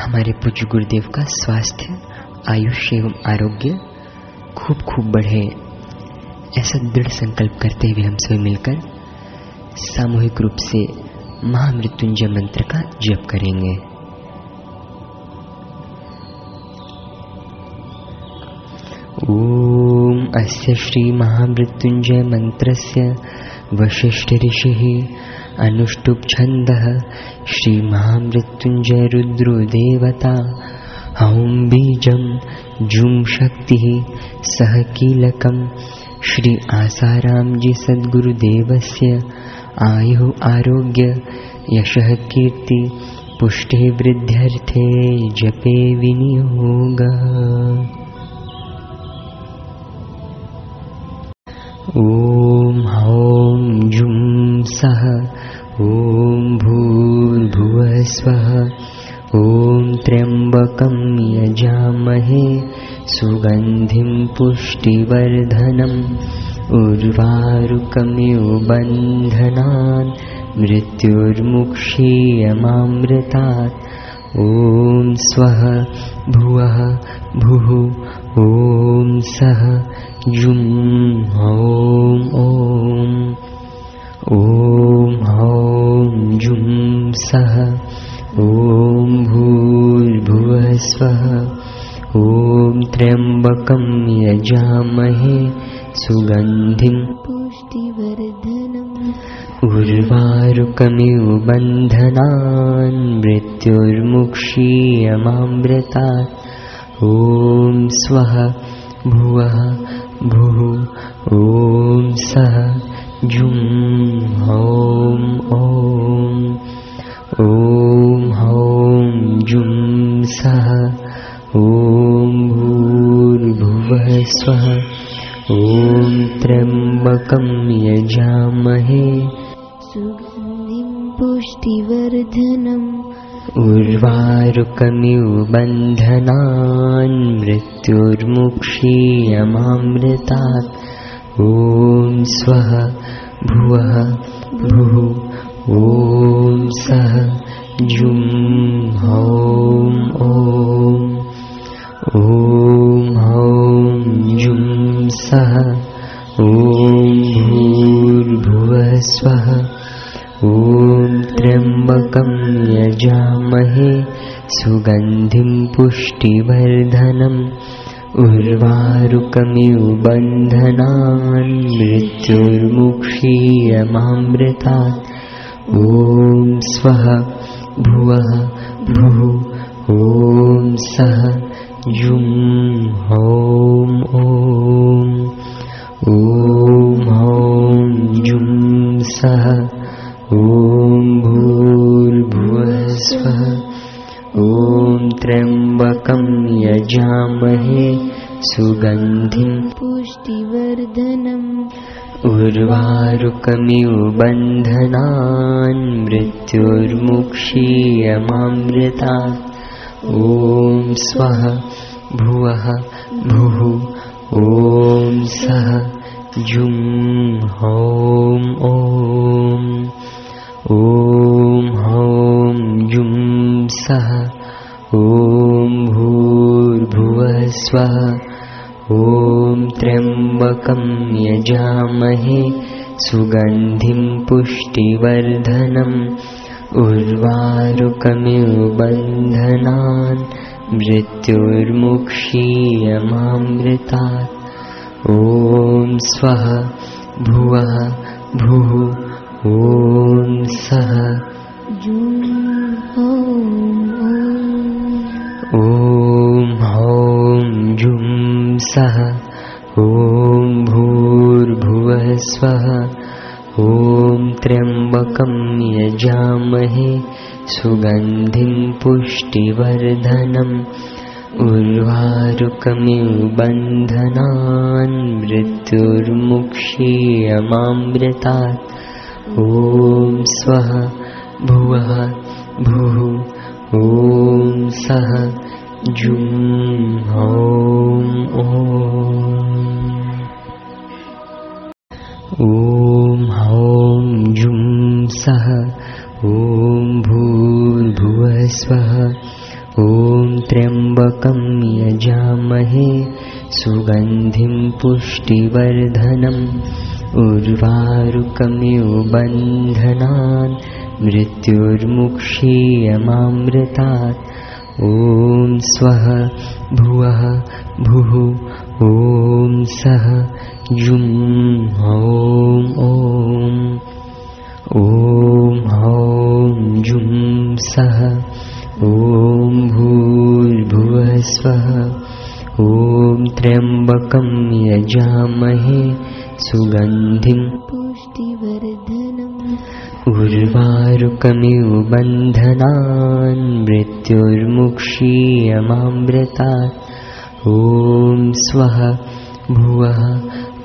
हमारे पूज्य गुरुदेव का स्वास्थ्य आयुष्य एवं आरोग्य खूब खूब बढ़े। ऐसा दृढ़ संकल्प करते हुए हम सभी मिलकर सामूहिक रूप से महामृत्युंजय मंत्र का जप करेंगे। ॐ अस्य श्रीमहामृत्युञ्जयमन्त्रस्य वसिष्ठऋषिः अनुष्टुप्छन्दः श्रीमहामृत्युञ्जयरुद्रो देवता हौं बीजं जुं शक्तिः सह कीलकं श्री आसारामजी सद्गुरुदेवस्य आयुः आरोग्य यशः कीर्ति पुष्टिः वृद्ध्यर्थे जपे विनियोगः। ॐ हौं जुं सः ॐ भूर्भुवः स्वः ॐ त्र्यम्बकं यजामहे सुगन्धिं पुष्टिवर्धनम् उर्वारुकमिव बन्धनान् मृत्युर्मुक्षीयमामृतात्। ॐ स्वः भुवः भुः ॐ सः जुं हौं ॐ ॐ हौं जुं सः ॐ भूर्भुवः स्वः ॐ त्र्यम्बकं यजामहे सुगन्धिं पुष्टिवर्धनम्। उर्वारुकमिव बन्धनान् मृत्युर्मुक्षीयमामृतात्। ॐ स्वः भुवः भुः ॐ सः जुं हौं ॐ ॐ हौं जुं सः ॐ भूर्भुवः स्वः ॐ त्र्यम्बकं यजामहे सुगन्धिं पुष्टिवर्धनम् उर्वारुकमिव बन्धनान् मृत्युर्मुक्षीयमामृतात् ॐ स्वः भुवः भुः ॐ सः जुं हौं ॐ। ॐ हौं जुं सः ॐ भूर्भुवः स्वः। ॐ त्र्यम्बकं यजामहे सुगन्धिं पुष्टिवर्धनम् उर्वारुकमिव बन्धनान् मृत्युर्मुक्षीयमामृतात्। ॐ स्वः भुवः भुः ॐ सः जुं हौं ॐ। ॐ हौं जुं सः ॐ भूर्भुवः स्वः ॐ त्र्यम्बकं यजामहे सुगन्धिं पुष्टिवर्धनम्। उर्वारुकमिव बन्धनान् मृत्युर्मुक्षीयमामृतात् ॐ स्वः भुवः भुः। ॐ सः जुं हौं ॐ ॐ हौं जुं सः ॐ भूर्भुवः स्वः ॐ त्र्यम्बकं यजामहे सुगन्धिं पुष्टिवर्धनम् उर्वारुकमिव बन्धनान् मृत्युर्मुक्षीयमामृतात्। ॐ स्वः भुवः भुः ॐ सः ॐ हौं जुं सः ॐ भूर्भुवः स्वः ॐ त्र्यम्बकं यजामहे सुगन्धिं पुष्टिवर्धनम् उर्वारुकमिव बन्धनान् मृत्युर्मुक्षीयमामृतात् ॐ स्वः भुवः भुः ॐ सः जुं हौं ॐ। ॐ हौं जुं सः ॐ भूर्भुवः स्वः ॐ त्र्यम्बकं यजामहे सुगन्धिं पुष्टिवर्धनम् उर्वारुकमिव बन्धनान् मृत्युर्मुक्षीयमामृतात्। ॐ स्वः भुवः भुः ॐ सः जुं हौं ॐ। ॐ हौं जुं सः। ॐ भूर्भुवः स्वः। ॐ त्र्यम्बकं यजामहे सुगन्धिं पुष्टिवर्धनम्। उर्वारुकमिव बन्धनान् मृत्युर्मुक्षीयमामृतात्। ॐ स्वः भुवः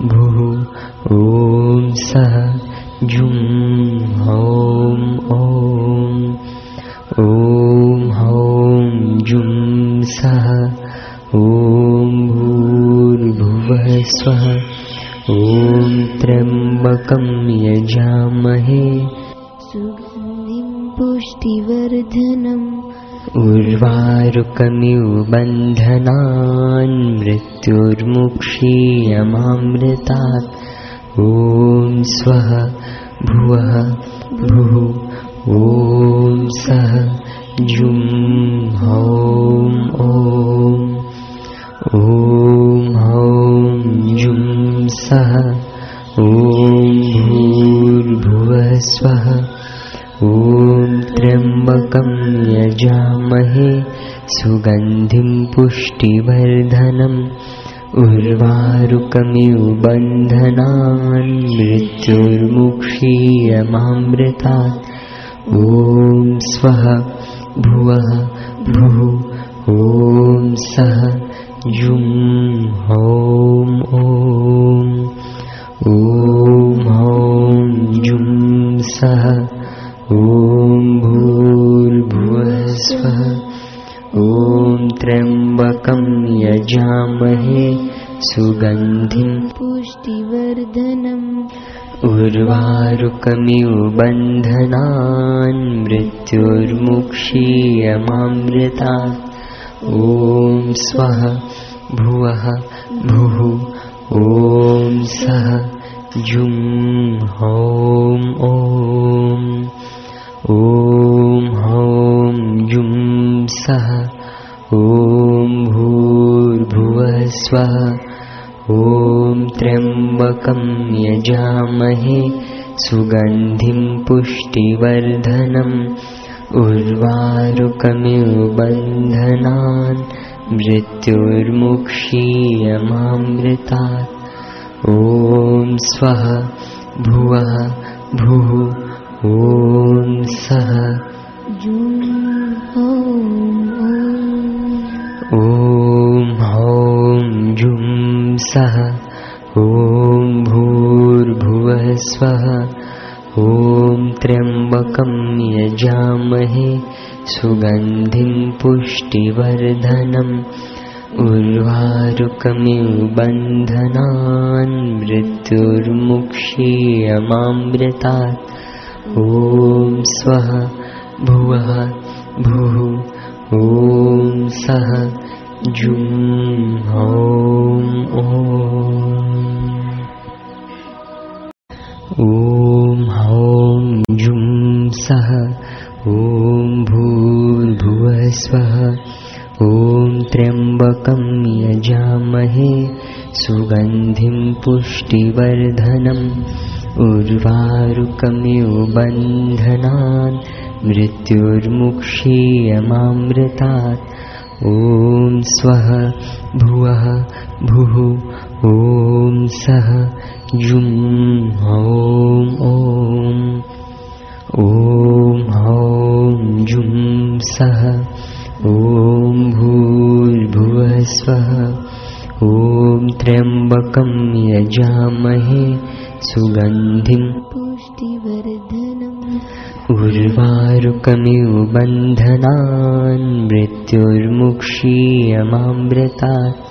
भुः। ॐ सः जुं हौं ॐ ॐ हौं जुं सः। ॐ भूर्भुवः स्वः ॐ त्र्यम्बकं यजामहे। सुगन्धिं पुष्टिवर्धनम् उर्वारुकमिव बन्धनान् मृत्युर्मुक्षीयमामृतात्। ॐ स्वः भुवः भुः ॐ सः जुं हौं ॐ ॐ हौं जुं सः ॐ भूर्भुवः स्वः ॐ त्र्यम्बकं यजामहे सुगन्धिं पुष्टिवर्धनम् उर्वारुकमिव बन्धनान् मृत्युर्मुक्षीयमामृतात्। ॐ स्वः भुवः भुः ॐ सः हौं ॐ ॐ हौं जुं सः ॐ भूर्भुवः स्वः। ॐ त्र्यम्बकं यजामहे। सुगन्धिं पुष्टिवर्धनम्। उर्वारुकमिव बन्धनान् मृत्युर्मुक्षीयमामृतात् ॐ स्वः भुवः भुः। ॐ सः जुं हौं ॐ ॐ हौं जुं सः ॐ भूर्भुवः स्वः ॐ त्र्यम्बकं यजामहे। सुगन्धिं पुष्टिवर्धनम् उर्वारुकमिव बन्धनान् मृत्युर्मुक्षीयमामृतात्। ॐ स्वः भुवः भुः ॐ सः। ॐ हौं जुं सः ॐ भूर्भुवः स्वः ॐ त्र्यम्बकं यजामहे सुगन्धिं पुष्टिवर्धनम्। उर्वारुकमिव बन्धनान् मृत्युर्मुक्षीयमामृतात्। ॐ स्वः भुवः भुः। ॐ सः जुं हौं ॐ ॐ हौं जुं सः ॐ भूर्भुवः स्वः ॐ त्र्यम्बकं यजामहे सुगन्धिं पुष्टिवर्धनम् उर्वारुकमिव बन्धनान् मृत्युर्मुक्षीयमामृतात्। ॐ स्वः भुवः भुः ॐ सः जुं हौं ॐ ॐ हौं जुं सः ॐ भूर्भुवः स्वः ॐ त्र्यम्बकं यजामहे सुगन्धिं पुष्टिवर्धनम् उर्वारुकमिव बन्धनान् मृत्युर्मुक्षीयमामृतात्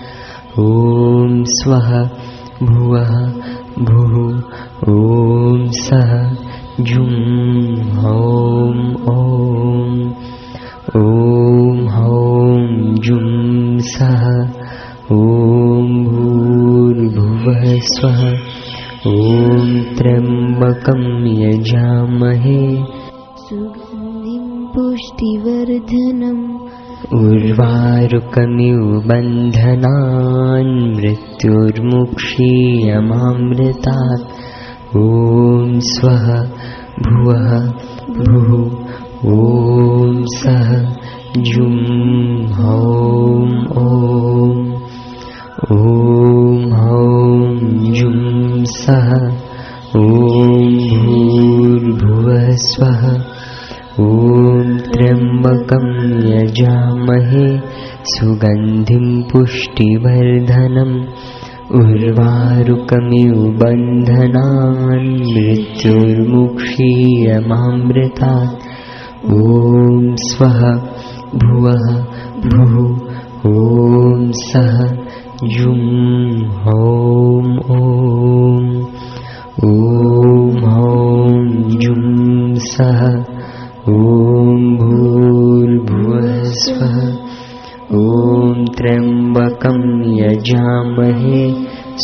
ॐ स्वः भुवः भुः ॐ सः जुं हौं ॐ ॐ हौं जुं सः ॐ भूर्भुवः स्वः ॐ त्र्यम्बकं यजामहे सुगन्धिं पुष्टिवर्धनम् उर्वारुकमिव बन्धनान् मृत्युर्मुक्षीयमामृतात्। ॐ स्वः भुवः भुः। ॐ सः जुं हौं ॐ ॐ हौं जुं सः। ॐ भूर्भुवः स्वः ॐ त्र्यम्बकं यजामहे सुगन्धिं पुष्टिवर्धनम् उर्वारुकमिव बन्धनान् मृत्युर्मुक्षीयमामृतात्। ॐ स्वः भुवः भुः ॐ सः जुं हौं ॐ ॐ हौं जुं सः ॐ भूर्भुवः स्वः ॐ त्र्यम्बकं यजामहे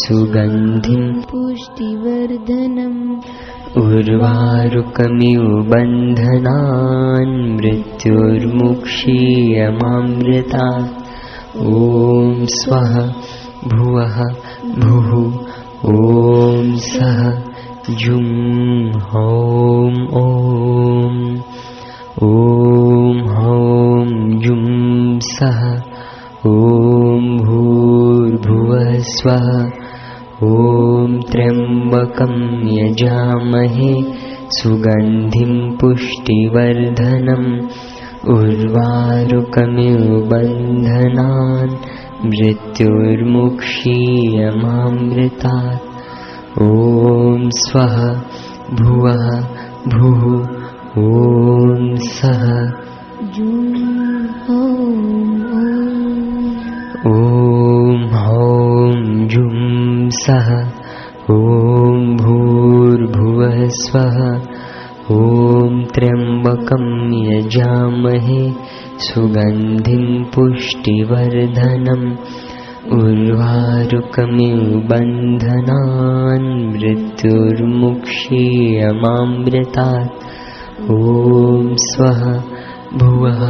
सुगन्धिं पुष्टिवर्धनम्। उर्वारुकमिव बन्धनान् मृत्युर्मुक्षीयमामृतात् ॐ स्वः भुवः भुः ॐ सः जुं हौं ॐ ॐ हौं जुं सः ॐ भूर्भुवः स्वः ॐ त्र्यम्बकं यजामहे सुगन्धिं पुष्टिवर्धनम् उर्वारुकमिव बन्धनान् मृत्युर्मुक्षीयमामृतात् ॐ स्वः भुवः भुः ॐ सः ॐ हौं जुं सः ॐ भूर्भुवः स्वः ॐ त्र्यम्बकं यजामहे सुगन्धिं पुष्टिवर्धनम् उर्वारुकमिव बन्धनान् मृत्युर्मुक्षीयमामृतात् ॐ स्वः भुवः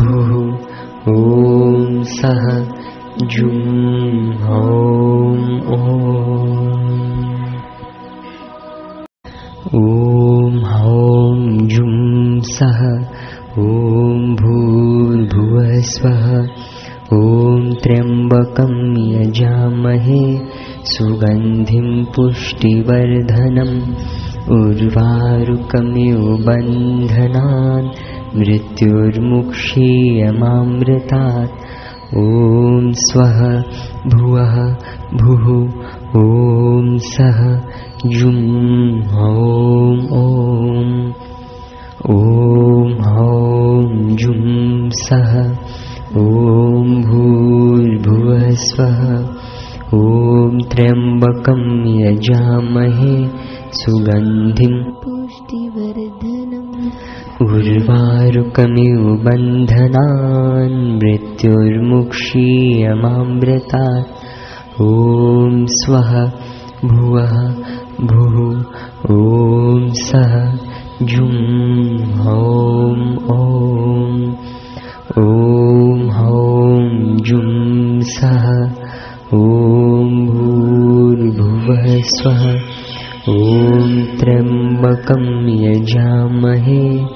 भुः ॐ सः जुं हौं ॐ ॐ हौं जुं सः ॐ भूर्भुवः स्वः ॐ त्र्यम्बकं यजामहे सुगन्धिं पुष्टिवर्धनम् उर्वारुकमिव बन्धनान् मृत्युर्मुक्षीयमामृतात्। ॐ स्वः भुवः भुः ॐ सः जुं हौं ॐ। ॐ हौं जुं सः। ॐ भूर्भुवः स्वः। ॐ त्र्यम्बकं यजामहे सुगन्धिं पुष्टिवर्धनम्। उर्वारुकमिव बन्धनान् मृत्युर्मुक्षीयमामृतात्। ॐ स्वः भुवः भुः। ॐ सः जुं हौं ॐ। ॐ हौं जुं सः। ॐ भूर्भुवः स्वः ॐ त्र्यम्बकं यजामहे।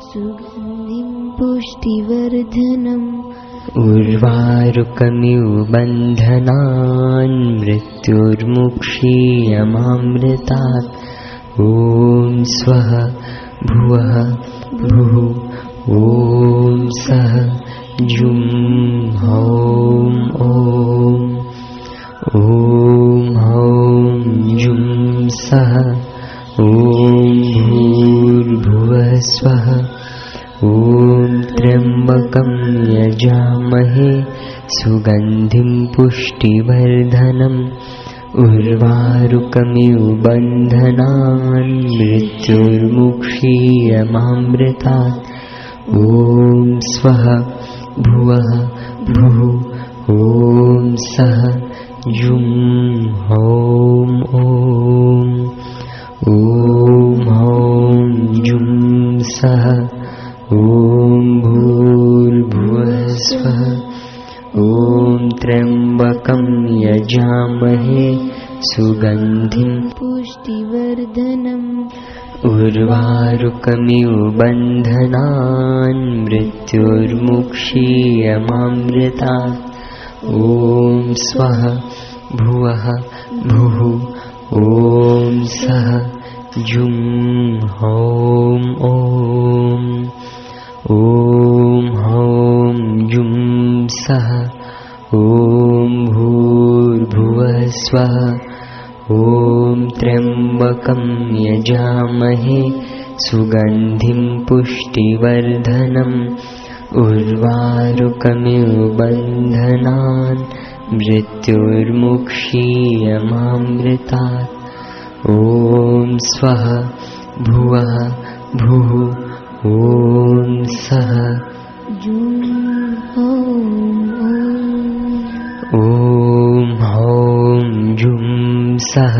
सुगन्धिं पुष्टिवर्धनम्। उर्वारुकमिव बन्धनान् मृत्युर्मुक्षीयमामृतात्। ॐ स्वः भुवः भुः। ॐ सः जुं हौं ॐ ॐ हौं जुं सः ॐ भूर्भुवः स्वः ॐ त्र्यम्बकं यजामहे सुगन्धिं पुष्टिवर्धनम् उर्वारुकमिव बन्धनान् मृत्युर्मुक्षीयमामृतात्। ॐ स्वः भुवः भुः ॐ सः जुं हौं ॐ ॐ हौं जुं सः। ॐ भूर्भुवस्वः। ॐ त्र्यम्बकं यजामहे सुगन्धिं। पुष्टिवर्धनम्। उर्वारुकमिव बन्धनान् मृत्युर्मुक्षीयमामृतात् ॐ स्वः भुवः भुः। ॐ सः जुं हौं ॐ ॐ हौं जुं सः ॐ भूर्भुवः स्वः ॐ त्र्यम्बकं यजामहे। सुगन्धिं पुष्टिवर्धनम् उर्वारुकमिव बन्धनान् मृत्युर्मुक्षीयमामृतात्। ॐ स्वः भुवः भुः ॐ सः। ॐ हौं जुं सः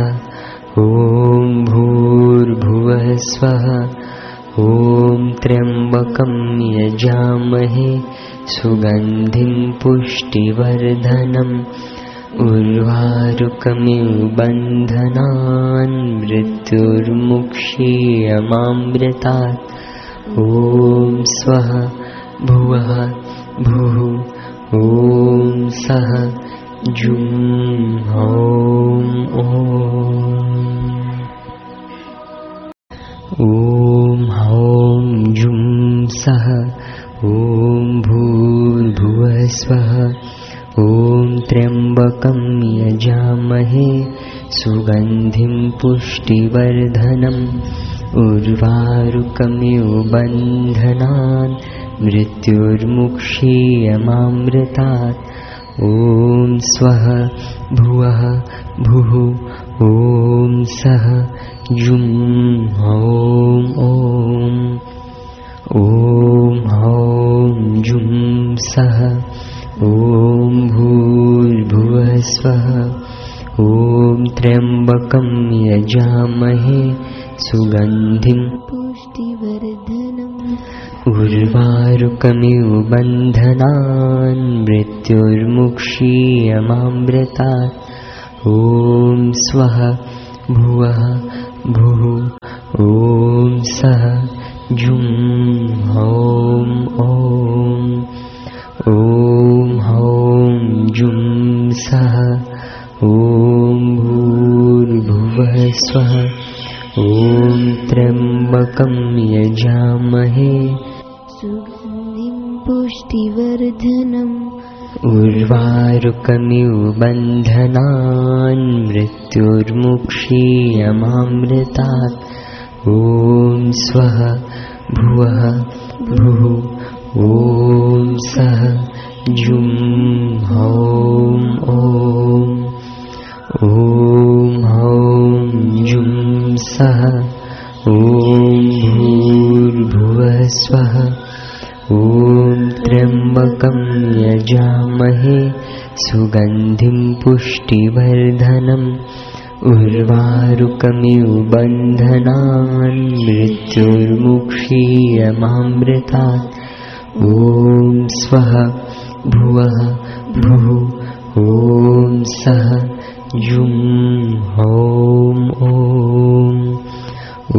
ॐ भूर्भुवः स्वः ॐ त्र्यम्बकं यजामहे सुगन्धिं पुष्टिवर्धनम् उर्वारुकमिव बन्धनान् मृत्युर्मुक्षीयमामृतात्। ॐ स्वः भुवः भुः। ॐ सः जुं हौं ॐ ॐ हौं जुं सः ॐ भूर्भुवः स्वः ॐ त्र्यम्बकं यजामहे सुगन्धिं पुष्टिवर्धनम् उर्वारुकमिव बन्धनान् मृत्युर्मुक्षीयमामृतात् ॐ स्वः भुवः भुः ॐ सः जुं हौं ॐ ॐ हौं जुं सः ॐ भूर्भुवः स्वः ॐ त्र्यम्बकं यजामहे सुगन्धिं पुष्टिवर्धनम् उर्वारुकमिव बन्धनान् मृत्युर्मुक्षीयमामृतात् ॐ स्वः भुवः भुः ॐ सः जुं हौं ॐ ॐ हौं जुं सः ॐ भूर्भुवः स्वः ॐ त्र्यम्बकं यजामहे सुगन्धिं पुष्टिवर्धनम् उर्वारुकमिव बन्धनान् मृत्युर्मुक्षीयमामृतात्। ॐ स्वः भुवः भुः। ॐ सः जुं हौं ॐ ॐ हौं जुं सः। ॐ भूर्भुवः स्वः ॐ त्र्यम्बकं यजामहे सुगन्धिं पुष्टिवर्धनम् उर्वारुकमिव बन्धनान् मृत्युर्मुक्षीयमामृतात्। ॐ स्वः भुवः भुः। ॐ सः जुं हौं ॐ ॐ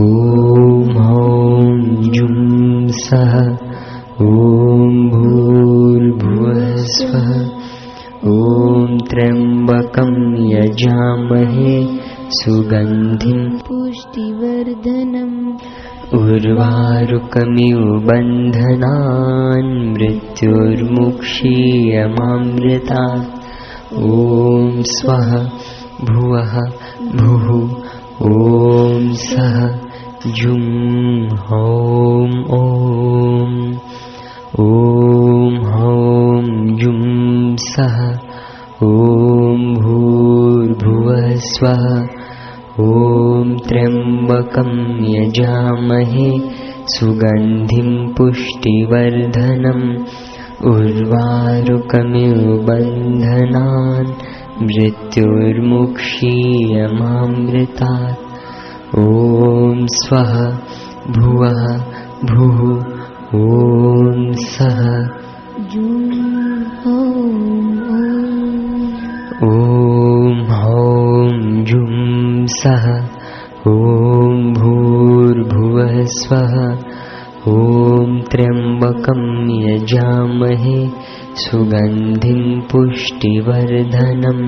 हौं जुं सः ॐ भूर्भुवः स्वः ॐ त्र्यम्बकं यजामहे सुगन्धिं पुष्टिवर्धनम्। उर्वारुकमिव बन्धनान् मृत्युर्मुक्षीयमामृतात् ॐ स्वः भुवः भुः। ॐ सः जुं हौं ॐ ॐ हौं जुं सः ॐ भूर्भुवः स्वः ॐ त्र्यम्बकं यजामहे सुगन्धिं पुष्टिवर्धनम् उर्वारुकमिव बन्धनान् मृत्युर्मुक्षीयमामृतात् ॐ स्वः भुवः भुः ॐ सः ॐ हौं जुं सः ॐ भूर्भुवः स्वः ॐ त्र्यम्बकं यजामहे सुगन्धिं पुष्टिवर्धनम्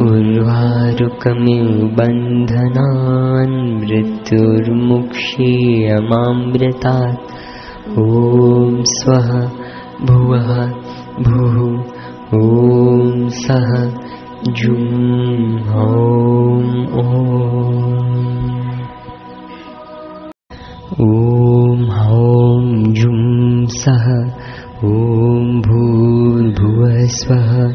उर्वारुकमिव बन्धनान् मृत्युर्मुक्षीयमामृतात्। ॐ स्वः भुवः भुः। ॐ सः जुं हौं ॐ। हौं जुं सः। ॐ भूर्भुवः स्वः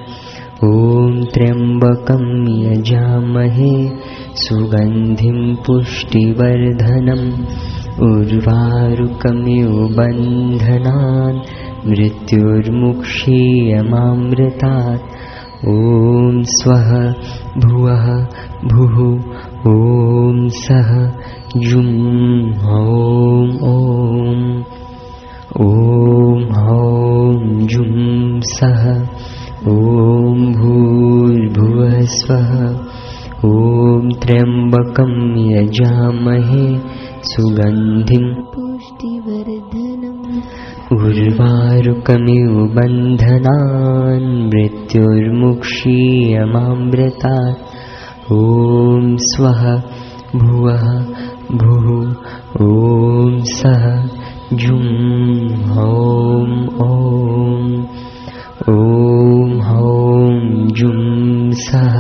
ॐ त्र्यम्बकं यजामहे सुगन्धिं पुष्टिवर्धनम् उर्वारुकमिव बन्धनान् मृत्युर्मुक्षीयमामृतात् ॐ स्वः भुवः भुः ॐ सः जुं हौं ॐ ॐ हौं जुं सः ॐ भूर्भुवः स्वः ॐ त्र्यम्बकं यजामहे सुगन्धिं पुष्टिवर्धनम्। उर्वारुकमिव बन्धनान् मृत्युर्मुक्षीयमामृतात् ॐ स्वः भुवः भुः ॐ सः जुं हौं ॐ ॐ हौं जुं सः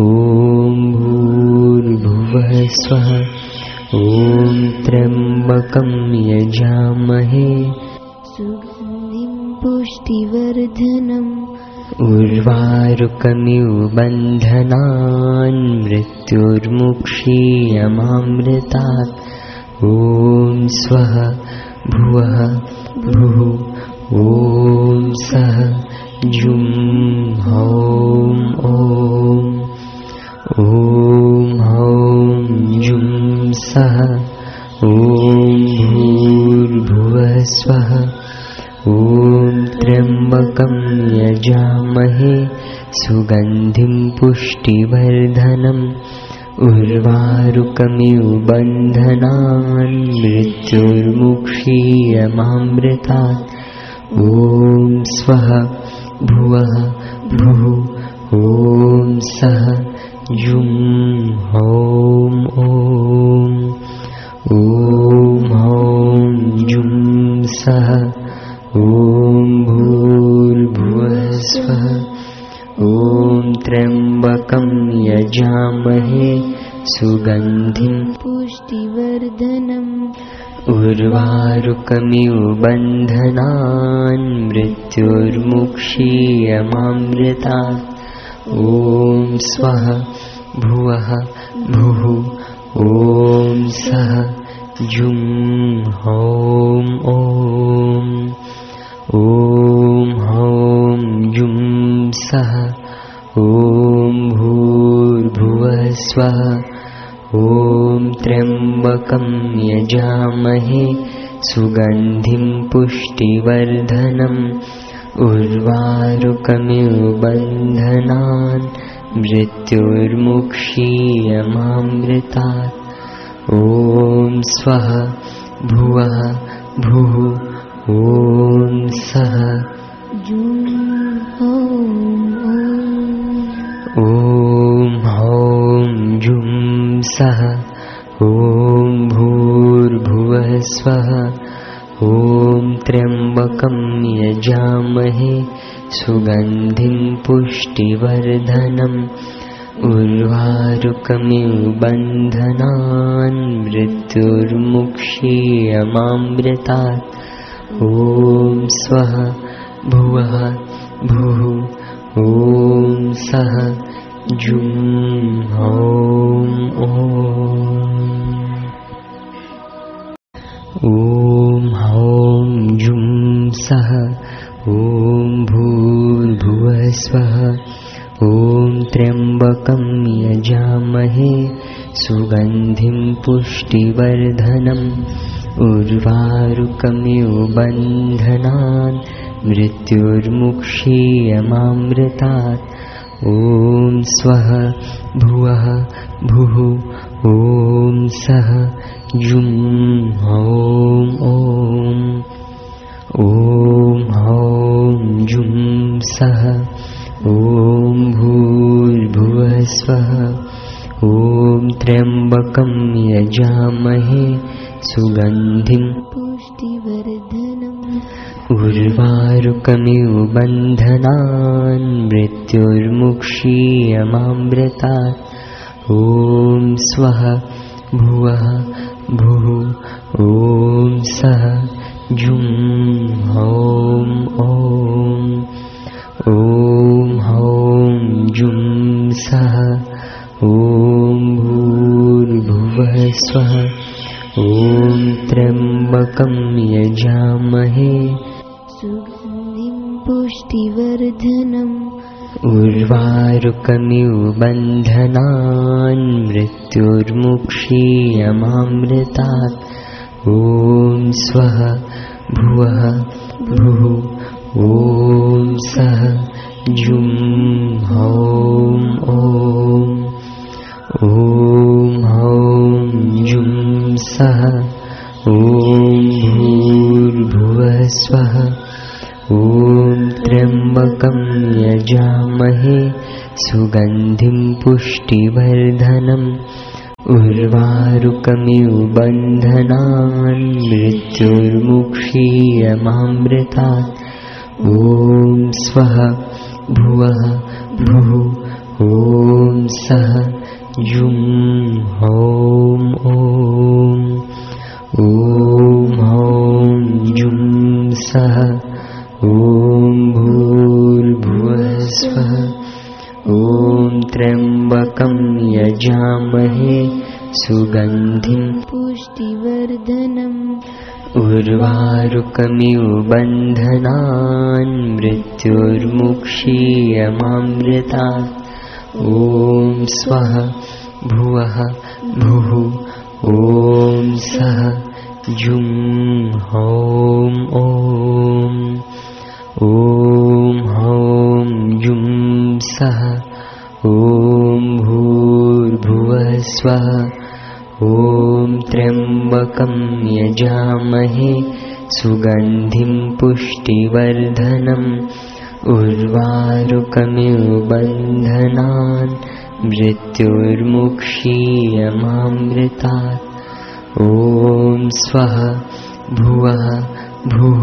ॐ भूर्भुवः स्वः ॐ त्र्यम्बकं यजामहे। सुगन्धिं पुष्टिवर्धनम्। उर्वारुकमिव बन्धनान् मृत्युर्मुक्षीयमामृतात्। ॐ स्वः भुवः भुः ॐ सः जुं हौं ॐ। ॐ हौं जुं सः ॐ भूर्भुवः स्वः ॐ त्र्यम्बकं यजामहे सुगन्धिं पुष्टिवर्धनम्। उर्वारुकमिव बन्धनान् मृत्युर्मुक्षीयमामृतात् ॐ स्वः भुवः भुः ॐ सः जुं हौं ॐ ॐ हौं जुं सः ॐ भूर्भुवः स्वः ॐ त्र्यम्बकं यजामहे सुगन्धिं पुष्टिवर्धनम् उर्वारुकमिव बन्धनान् मृत्युर्मुक्षीयमामृतात्। ॐ स्वः भुवः भुः। ॐ सः जुं हौं ॐ ॐ हौं जुं सः। ॐ भूर्भुवः स्वः ॐ त्र्यम्बकं यजामहे सुगन्धिं पुष्टिवर्धनम् उर्वारुकमिव बन्धनान् मृत्युर्मुक्षीयमामृतात् ॐ स्वः भुवः भुः ॐ सः ॐ हौं जुं सः ॐ भूर्भुवः स्वः ॐ त्र्यम्बकं यजामहे सुगन्धिं पुष्टिवर्धनम् उर्वारुकमिव बन्धनान् मृत्युर्मुक्षीयमामृतात् ॐ स्वः भुवः भुः ॐ सः जुं हौं ॐ हौं जुं सः ॐ भूर्भुवः स्वः ॐ त्र्यम्बकं यजामहे सुगन्धिं पुष्टिवर्धनम् उर्वारुकमिव बन्धनान् मृत्युर्मुक्षीयमामृतात्। ॐ स्वः भुवः भुः। ॐ सः जुं ॐ ॐ। ॐ हौं जुं सः। ॐ भूर्भुवः स्वः। ॐ त्र्यम्बकं यजामहे। सुगन्धिं पुष्टिवर्धनम् उर्वारुकमिव बन्धनान् मृत्युर्मुक्षीयमामृतात्। ॐ स्वः भुवः भुः। ॐ सः जुं हौं ॐ। ॐ हौं जुं सः। ॐ भूर्भुवः स्वः। ॐ त्र्यम्बकं यजामहे पुष्टिवर्धनम्। उर्वारुकमिव बन्धनान् मृत्युर्मुक्षीयमामृतात्। ॐ स्वः भुवः भुः। ॐ सः जुं हौं ॐ ॐ हौं जुं सः। ॐ भूर्भुवः स्वः ॐ त्र्यम्बकं यजामहे सुगन्धिं पुष्टिवर्धनम् उर्वारुकमिव बन्धनान् मृत्युर्मुक्षीयमामृतात्। ॐ स्वः भुवः भुः। ॐ सः जुं हौं ॐ। ॐ हौं जुं सः ॐ स्वः ॐ त्र्यम्बकं यजामहे सुगन्धिं पुष्टिवर्धनम्। उर्वारुकमिव बन्धनान् मृत्युर्मुक्षीयमामृतात्। ॐ स्वः भुवः भुः ॐ सः जुं हौं ॐ ॐ हौं जुं सः ॐ भूर्भुवः स्वः ॐ त्र्यम्बकं यजामहे सुगन्धिं पुष्टिवर्धनम् उर्वारुकमिव बन्धनान् मृत्युर्मुक्षीयमामृतात् ॐ स्वः भुवः भुः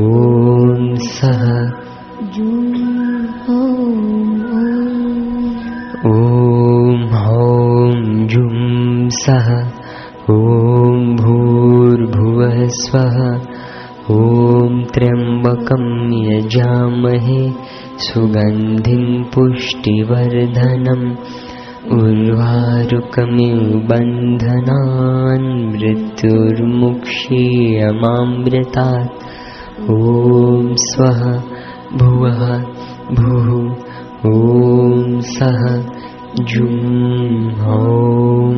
ॐ सः ॐ हौं जुं सः ॐ भूर्भुवः स्वः ॐ त्र्यम्बकं यजामहे सुगन्धिं पुष्टिवर्धनम् उर्वारुकमिव बन्धनान् मृत्युर्मुक्षीयमामृतात्। ॐ स्वः भुवः भुः। ॐ सः जुं हौं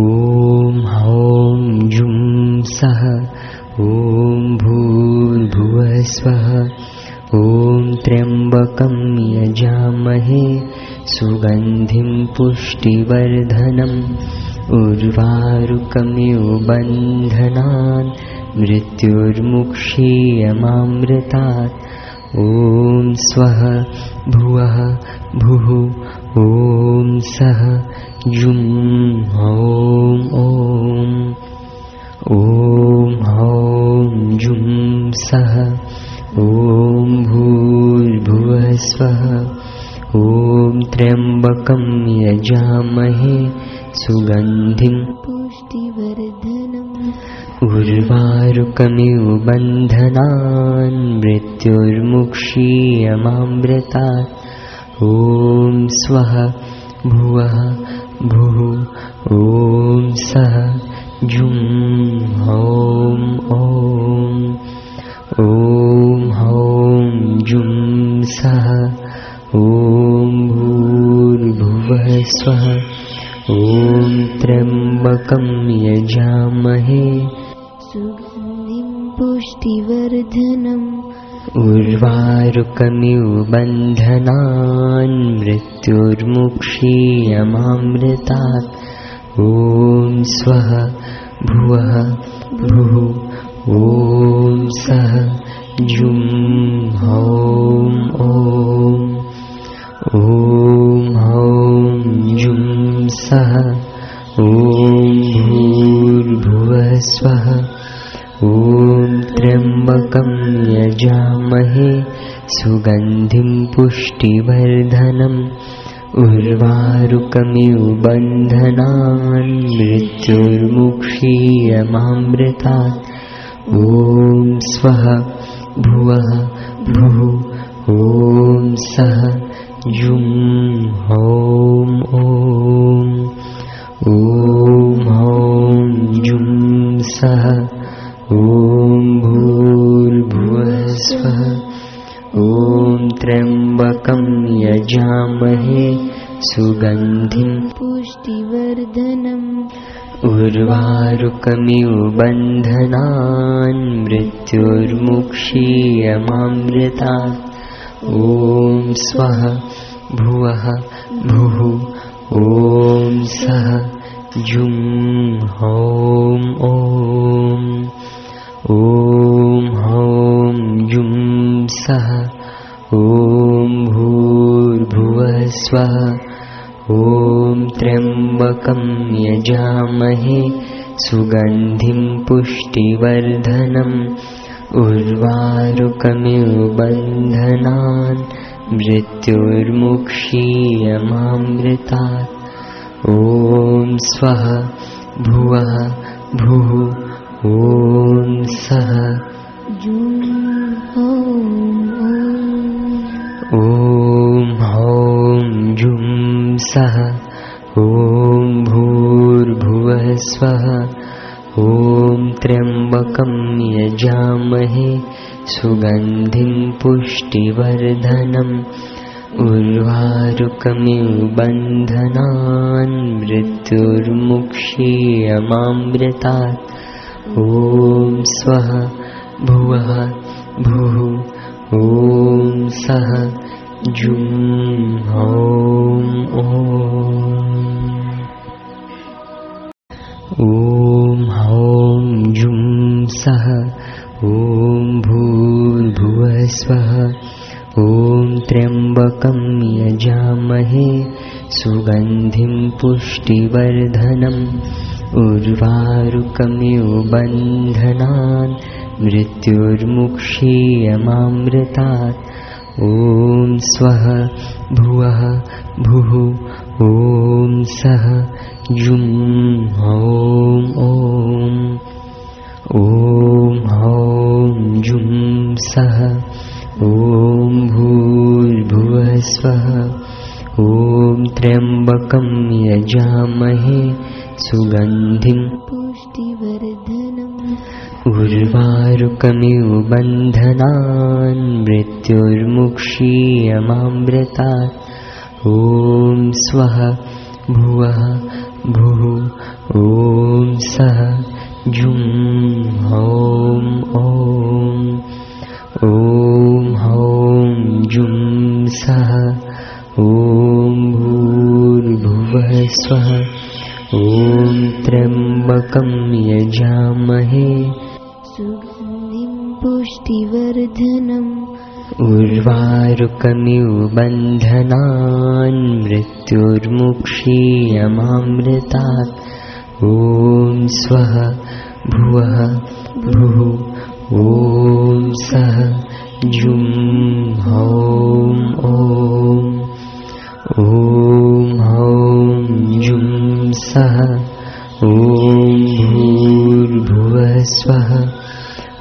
ॐ हौं जुं सः। ॐ भूर्भुवः स्वः ॐ त्र्यम्बकं यजामहे सुगन्धिं पुष्टिवर्धनम् उर्वारुकमिव बन्धनान् मृत्युर्मुक्षीयमामृतात् ॐ स्वः भुवः भुः ॐ सः जुं हौं ॐ ॐ हौं जुं सः ॐ भूर्भुवः स्वः ॐ त्र्यम्बकं यजामहे सुगन्धिं पुष्टिवर्धनम् उर्वारुकमिव बन्धनान् मृत्युर्मुक्षीयमामृतात्। ॐ स्वः भुवः भुः ॐ सः जुं हौं ॐ हौं जुं सः ॐ भूर्भुवः स्वः ॐ त्र्यम्बकं यजामहे। सुगन्धिं पुष्टिवर्धनम्। उर्वारुकमिव बन्धनान् मृत्युर्मुक्षीयमामृतात्। ॐ स्वः भुवः भुः। ॐ सः जुं हौं ॐ ॐ हौं जुं सः ॐ भूर्भुवः स्वः ॐ त्र्यम्बकं यजामहे सुगन्धिं पुष्टिवर्धनम् उर्वारुकमिव बन्धनान् मृत्युर्मुक्षीयमामृतात् ॐ स्वः भुवः भुः ॐ सः जुं हौं ॐ ॐ हौं जुं सः ॐ भूर्भुवः स्वः ॐ त्र्यम्बकं यजामहे सुगन्धिं पुष्टिवर्धनम् उर्वारुकमिव बन्धनान् मृत्युर्मुक्षीयमामृतात्। ॐ स्वः भुवः भुः। ॐ सः जुं हौं ॐ। ॐ हौं जुं सः। ॐ भूर्भुवः स्वः ॐ त्र्यम्बकं यजामहे सुगन्धिं पुष्टिवर्धनम् उर्वारुकमिव बन्धनान् मृत्युर्मुक्षीयमामृतात् ॐ स्वः भुवः भुः ॐ सः ॐ सः। ॐ भूर्भुवः स्वः। ॐ त्र्यम्बकं यजामहे। सुगन्धिं पुष्टिवर्धनम्। उर्वारुकमिव बन्धनान् मृत्युर्मुक्षीयमामृतात्। ॐ स्वः। भुवः। भुः। ॐ सः जुं हौं ॐ हौं जुं सः ॐ भूर्भुवः स्वः। ॐ त्र्यम्बकं यजामहे। सुगन्धिं पुष्टिवर्धनम्। उर्वारुकमिव बन्धनान्। मृत्युर्मुक्षीयमामृतात् ॐ स्वः भुवः भुः ॐ सः जुं हौं ॐ। ॐ हौं जुं सः ॐ भूर्भुवः स्वः ॐ त्र्यम्बकं यजामहे सुगन्धिं पुष्टिवर्धनम् उर्वारुकमिव बन्धनान् मृत्युर्मुक्षीयमामृतात्। ॐ स्वः भुवः भुः। ॐ सः जुं हौं ॐ। ॐ हौं जुं सः। ॐ भूर्भुवः स्वः। ॐ त्र्यम्बकं यजामहे पुष्टिवर्धनम्। उर्वारुकमिव बन्धनान् मृत्युर्मुक्षीयमामृतात्। ॐ स्वः भुवः भुः। ॐ सः जुं हौं ॐ ॐ हौं जुं सः। ॐ भूर्भुवः स्वः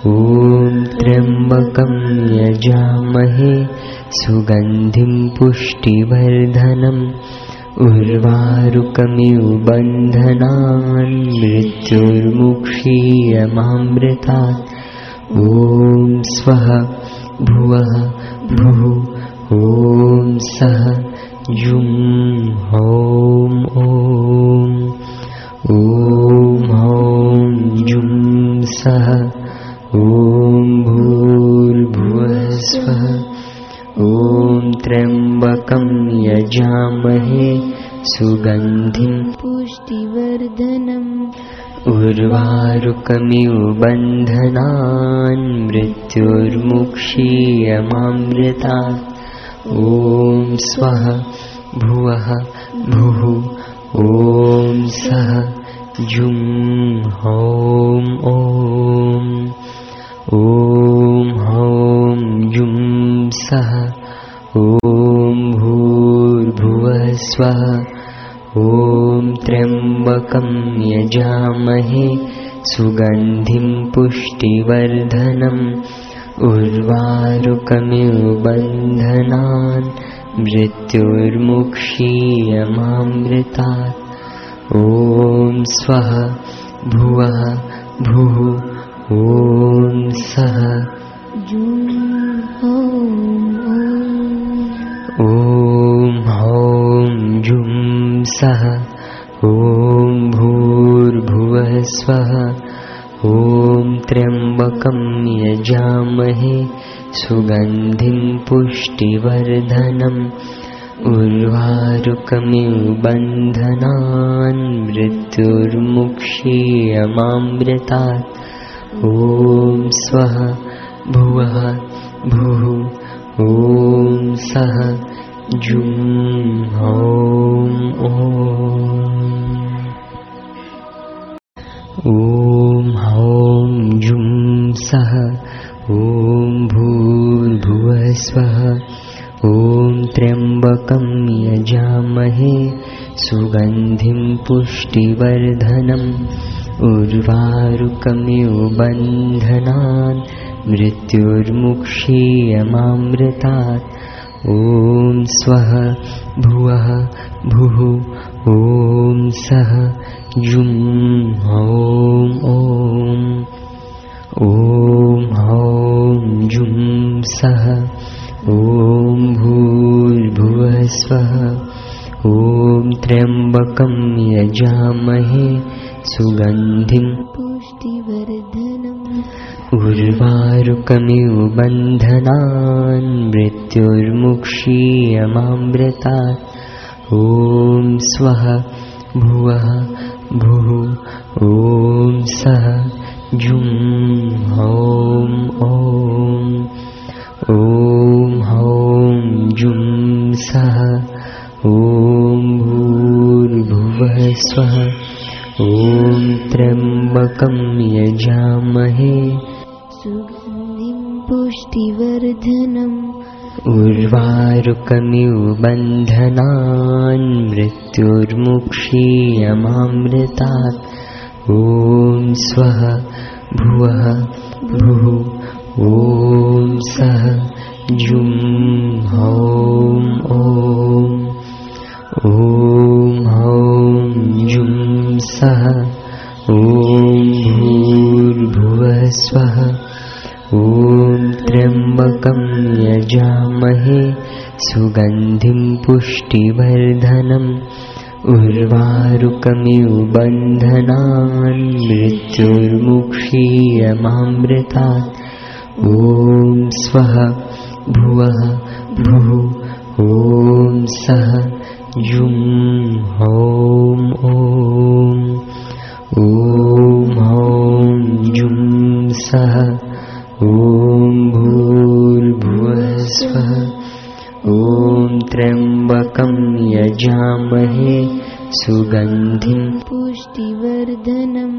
ॐ त्र्यम्बकं यजामहे सुगन्धिं पुष्टिवर्धनम् उर्वारुकमिव बन्धनान् मृत्युर्मुक्षीयमामृतात्। ॐ स्वः भुवः भुः ॐ सः जुं हौं ॐ ॐ हौं जुं सः ॐ भूर्भुवस्वः ॐ त्र्यम्बकं यजामहे सुगन्धिं पुष्टिवर्धनम्। उर्वारुकमिव बन्धनान् मृत्युर्मुक्षीयमामृतात् ॐ स्वः भुवः भुः ॐ सः जुं हौं ॐ ॐ हौं जुं सः ॐ भूर्भुवः स्वः ॐ त्र्यम्बकं यजामहे सुगन्धिं पुष्टिवर्धनम् उर्वारुकमिव बन्धनान् मृत्युर्मुक्षीयमामृतात्। ॐ स्वः भुवः भुः ॐ सः। ॐ हौं जुं सः। ॐ भूर्भुवः स्वः। ॐ त्र्यम्बकं यजामहे। सुगन्धिं पुष्टिवर्धनम् उर्वारुकमिव बन्धनान् मृत्युर्मुक्षीयमामृतात् ॐ स्वः भुवः भुः ॐ सः जुं हौं ॐ ॐ हौं जुं सः ॐ भूर्भुवः स्वः ॐ त्र्यम्बकं यजामहे सुगन्धिं पुष्टिवर्धनम् उर्वारुकमिव बन्धनान् मृत्युर्मुक्षीयमामृतात्। ॐ स्वः भुवः भुः ॐ सः जुं हौं ॐ। ॐ हौं जुं सः। ॐ भूर्भुवः स्वः। ॐ त्र्यम्बकं यजामहे सुगन्धिं पुष्टिवर्धनम्। उर्वारुकमिव बन्धनान् मृत्युर्मुक्षीयमामृतात्। ॐ स्वः भुवः भुः। ॐ सः जुं हौं ॐ ॐ हौं जुं सः। ॐ भूर्भुवः स्वः ॐ त्र्यम्बकं यजामहे। सुगन्धिं पुष्टिवर्धनम् उर्वारुकमिव बन्धनान् मृत्युर्मुक्षीयमामृतात्। ॐ स्वः भुवः भुः। ॐ सः जुं हौं ॐ ॐ हौं जुं सः ॐ भूर्भुवः स्वः ॐ त्र्यम्बकं यजामहे सुगन्धिं पुष्टिवर्धनम् उर्वारुकमिव बन्धनान् मृत्युर्मुक्षीयमामृतात् ॐ स्वः भुवः भुः ॐ सः जुं हौं ॐ ॐ हौं जुं सः ॐ भूर्भुवः स्वः ॐ त्र्यम्बकं यजामहे सुगन्धिं पुष्टिवर्धनम्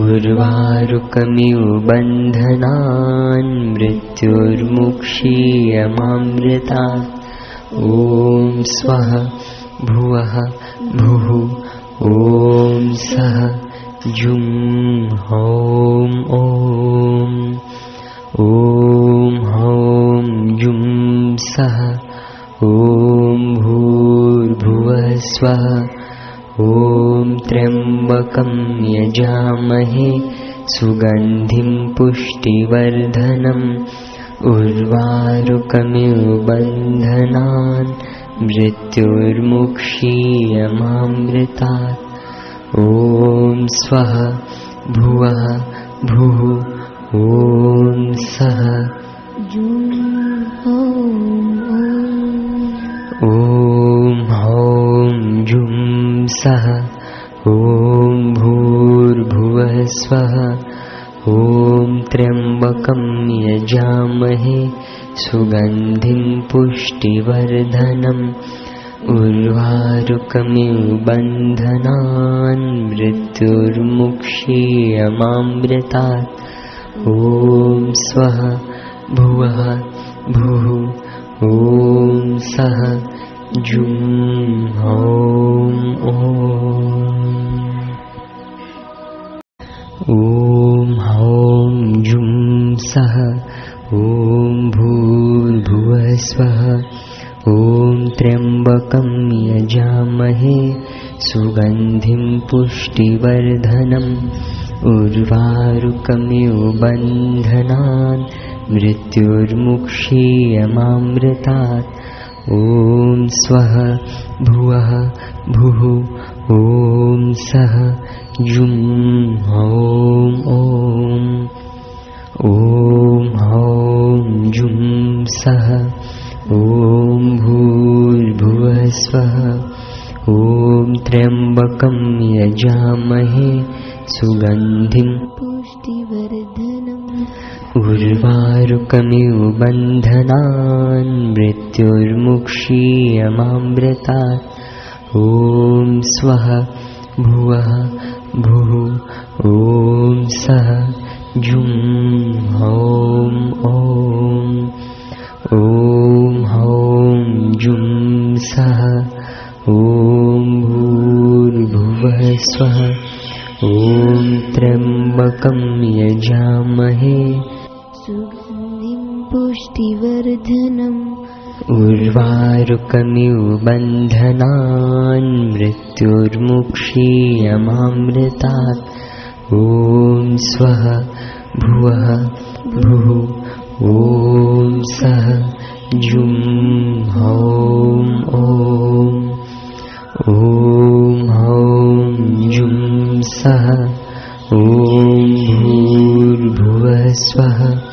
उर्वारुकमिव बन्धनान् मृत्युर्मुक्षीयमामृतात् ॐ स्वः भुवः भुः। ॐ सः जुं हौं ॐ। ॐ हौं जुं सः ॐ भूर्भुवः स्वः ॐ त्र्यम्बकं यजामहे। सुगन्धिं पुष्टिवर्धनम् उर्वारुकमिव बन्धनान् मृत्युर्मुक्षीयमामृतात्। ॐ स्वः भुवः भुः ॐ सः। ॐ हौं जुं सः ॐ भूर्भुवः स्वः ॐ त्र्यम्बकं यजामहे सुगन्धिं पुष्टिवर्धनम् उर्वारुकमिव बन्धनान् मृत्युर्मुक्षीयमामृतात्। ॐ स्वः भुवः भुः। ॐ सः जुं हौं ॐ हौं जुं सः ॐ भूर्भुवः स्वः ॐ त्र्यम्बकं यजामहे सुगन्धिं पुष्टिवर्धनम् उर्वारुकमिव बन्धनान् मृत्युर्मुक्षीयमामृतात् ॐ स्वः भुवः भुः ॐ सः जुं हौं ॐ ॐ हौं जुं सः ॐ भूर्भुवः स्वः ॐ त्र्यम्बकं यजामहे सुगन्धिं पुष्टिवर्धनम् उर्वारुकमिव बन्धनान् मृत्युर्मुक्षीयमामृतात्। ॐ स्वः भुवः भुः। ॐ सः जुं हौं ॐ। ॐ हौं जुं सः। ॐ भूर्भुवः स्वः। ॐ त्र्यम्बकं यजामहे पुष्टिवर्धनम्। उर्वारुकमिव बन्धनान् मृत्युर्मुक्षीयमामृतात्। ॐ स्वः भुवः भुः। ॐ सः जुं हौं ॐ ॐ हौं जुं सः। ॐ भूर्भुवः स्वः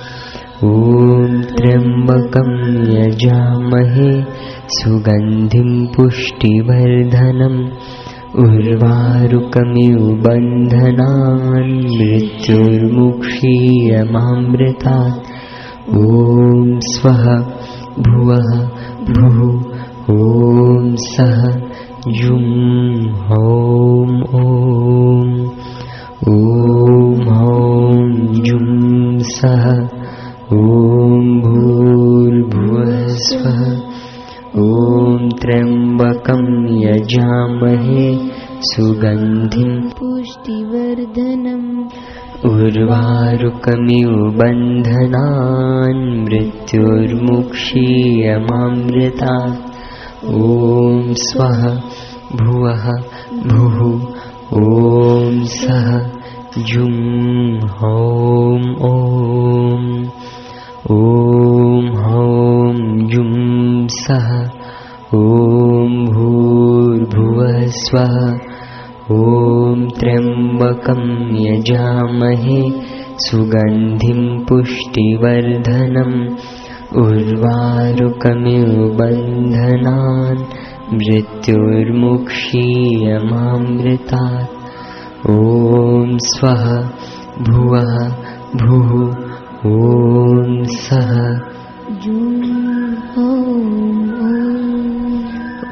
ॐ त्र्यम्बकं यजामहे सुगन्धिं पुष्टिवर्धनम् उर्वारुकमिव बन्धनान् मृत्युर्मुक्षीयमामृतात्। ॐ स्वः भुवः भुः ॐ सः जुं हौं ॐ। ॐ हौं जुं सः ॐ भूर्भुवः स्वः ॐ त्र्यम्बकं यजामहे सुगन्धिं पुष्टिवर्धनम् उर्वारुकमिव बन्धनान् मृत्युर्मुक्षीयमामृतात् ॐ स्वः भुवः भुः। ॐ सः जुं हौं ॐ ॐ हौं जुं सः ॐ भूर्भुवः स्वः ॐ त्र्यम्बकं यजामहे सुगन्धिं पुष्टिवर्धनम् उर्वारुकमिव बन्धनान् मृत्युर्मुक्षीयमामृतात् ॐ स्वः भुवः भुः ॐ सः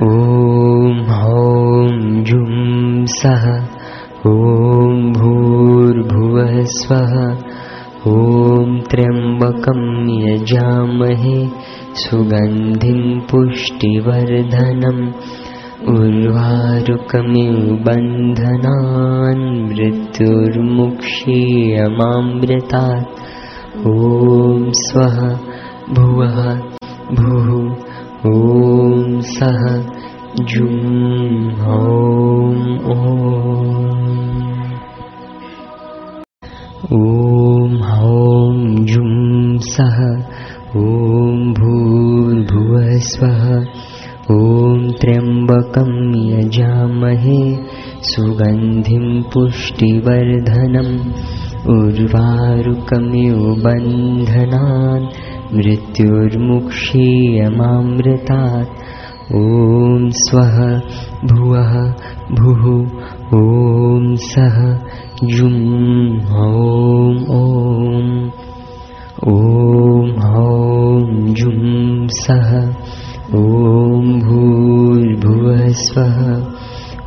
ॐ हौं जुं सः ॐ भूर्भुवः स्वः ॐ त्र्यम्बकं यजामहे सुगन्धिं पुष्टिवर्धनम् उर्वारुकमिव बन्धनान् मृत्युर्मुक्षीयमामृतात्। ॐ स्वः भुवः भुः। ॐ सः जुं हौं ॐ हौं जुं सः। ॐ भूर्भुवः स्वः ॐ त्र्यम्बकं यजामहे सुगन्धिं पुष्टिवर्धनम् उर्वारुकमिव बन्धनान् मृत्युर्मुक्षीयमामृतात् ॐ स्वः भुवः भुः ॐ सः जुं हौं ॐ ॐ हौं जुं सः ॐ भूर्भुवः स्वः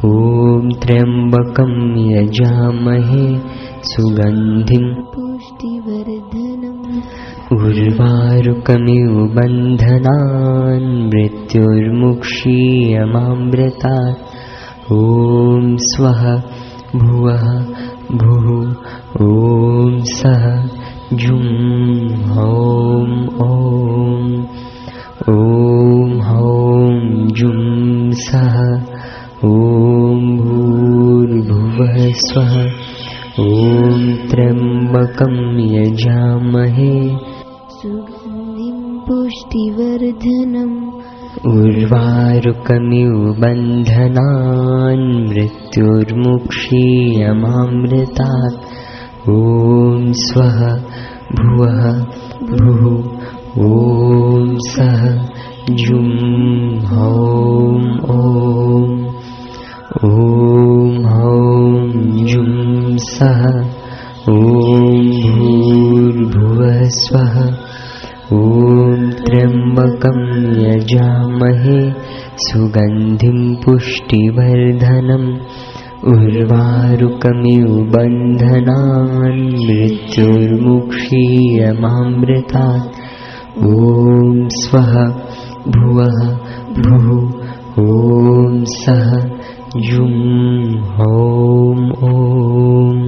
ॐ त्र्यम्बकं यजामहे सुगन्धिं पुष्टिवर्धनम् उर्वारुकमिव बन्धनान् मृत्युर्मुक्षीयमामृतात्। ॐ स्वः भुवः भुः ॐ सः जुं हौं ॐ ॐ हौं जुं सः ॐ भूर्भुवः स्वः ॐ त्र्यम्बकं यजामहे। सुगन्धिं पुष्टिवर्धनम् उर्वारुकमिव बन्धनान् मृत्युर्मुक्षीयमामृतात्। ॐ स्वः भुवः भुः ॐ सः जुं हौं ॐ ॐ हौं जुं सः ॐ भूर्भुवः स्वः ॐ त्र्यम्बकं यजामहे सुगन्धिं पुष्टिवर्धनम् उर्वारुकमिव बन्धनान् मृत्युर्मुक्षीयमामृतात् ॐ स्वः भुवः भुः ॐ सः जुं हौं ॐ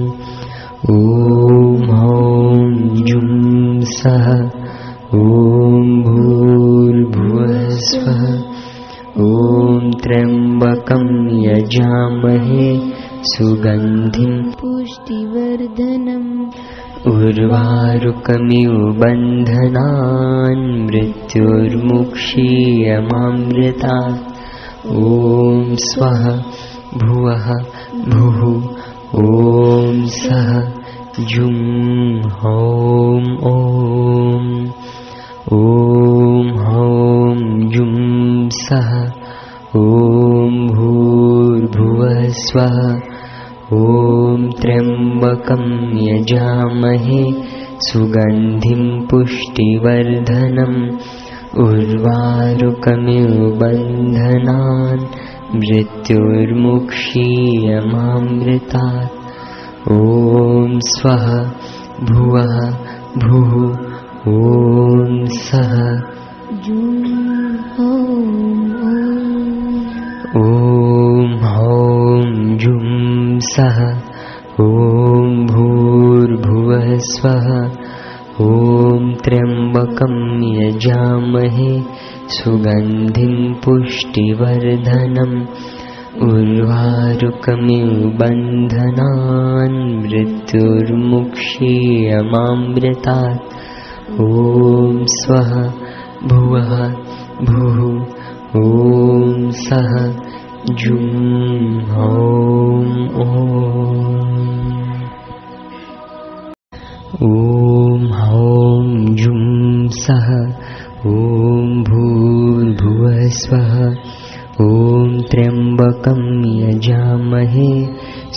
ॐ हौं जुं सः ॐ भूर्भुवः स्वः ॐ त्र्यम्बकं यजामहे सुगन्धिं पुष्टिवर्धनम् उर्वारुकमिव बन्धनान् मृत्युर्मुक्षीयमामृतात्। ॐ स्वः भुवः भुः। ॐ सः जुं हौं ॐ। ॐ हौं जुं सः। ॐ भूर्भुवः स्वः ॐ त्र्यम्बकं यजामहे सुगन्धिं पुष्टिवर्धनम् उर्वारुकमिव बन्धनान् मृत्युर्मुक्षीयमामृतात्। ॐ स्वः भुवः भुः। ॐ सः। ॐ हौं जुं सः ॐ भूर्भुवः स्वः। ॐ त्र्यम्बकं यजामहे। सुगन्धिं पुष्टिवर्धनम्। उर्वारुकमिव बन्धनान् मृत्युर्मुक्षीयमामृतात्। ॐ स्वः। भुवः। भुः। ॐ सः जुं हौं ॐ हौं जुं सः ॐ भूर्भुवः स्वः ॐ त्र्यम्बकं यजामहे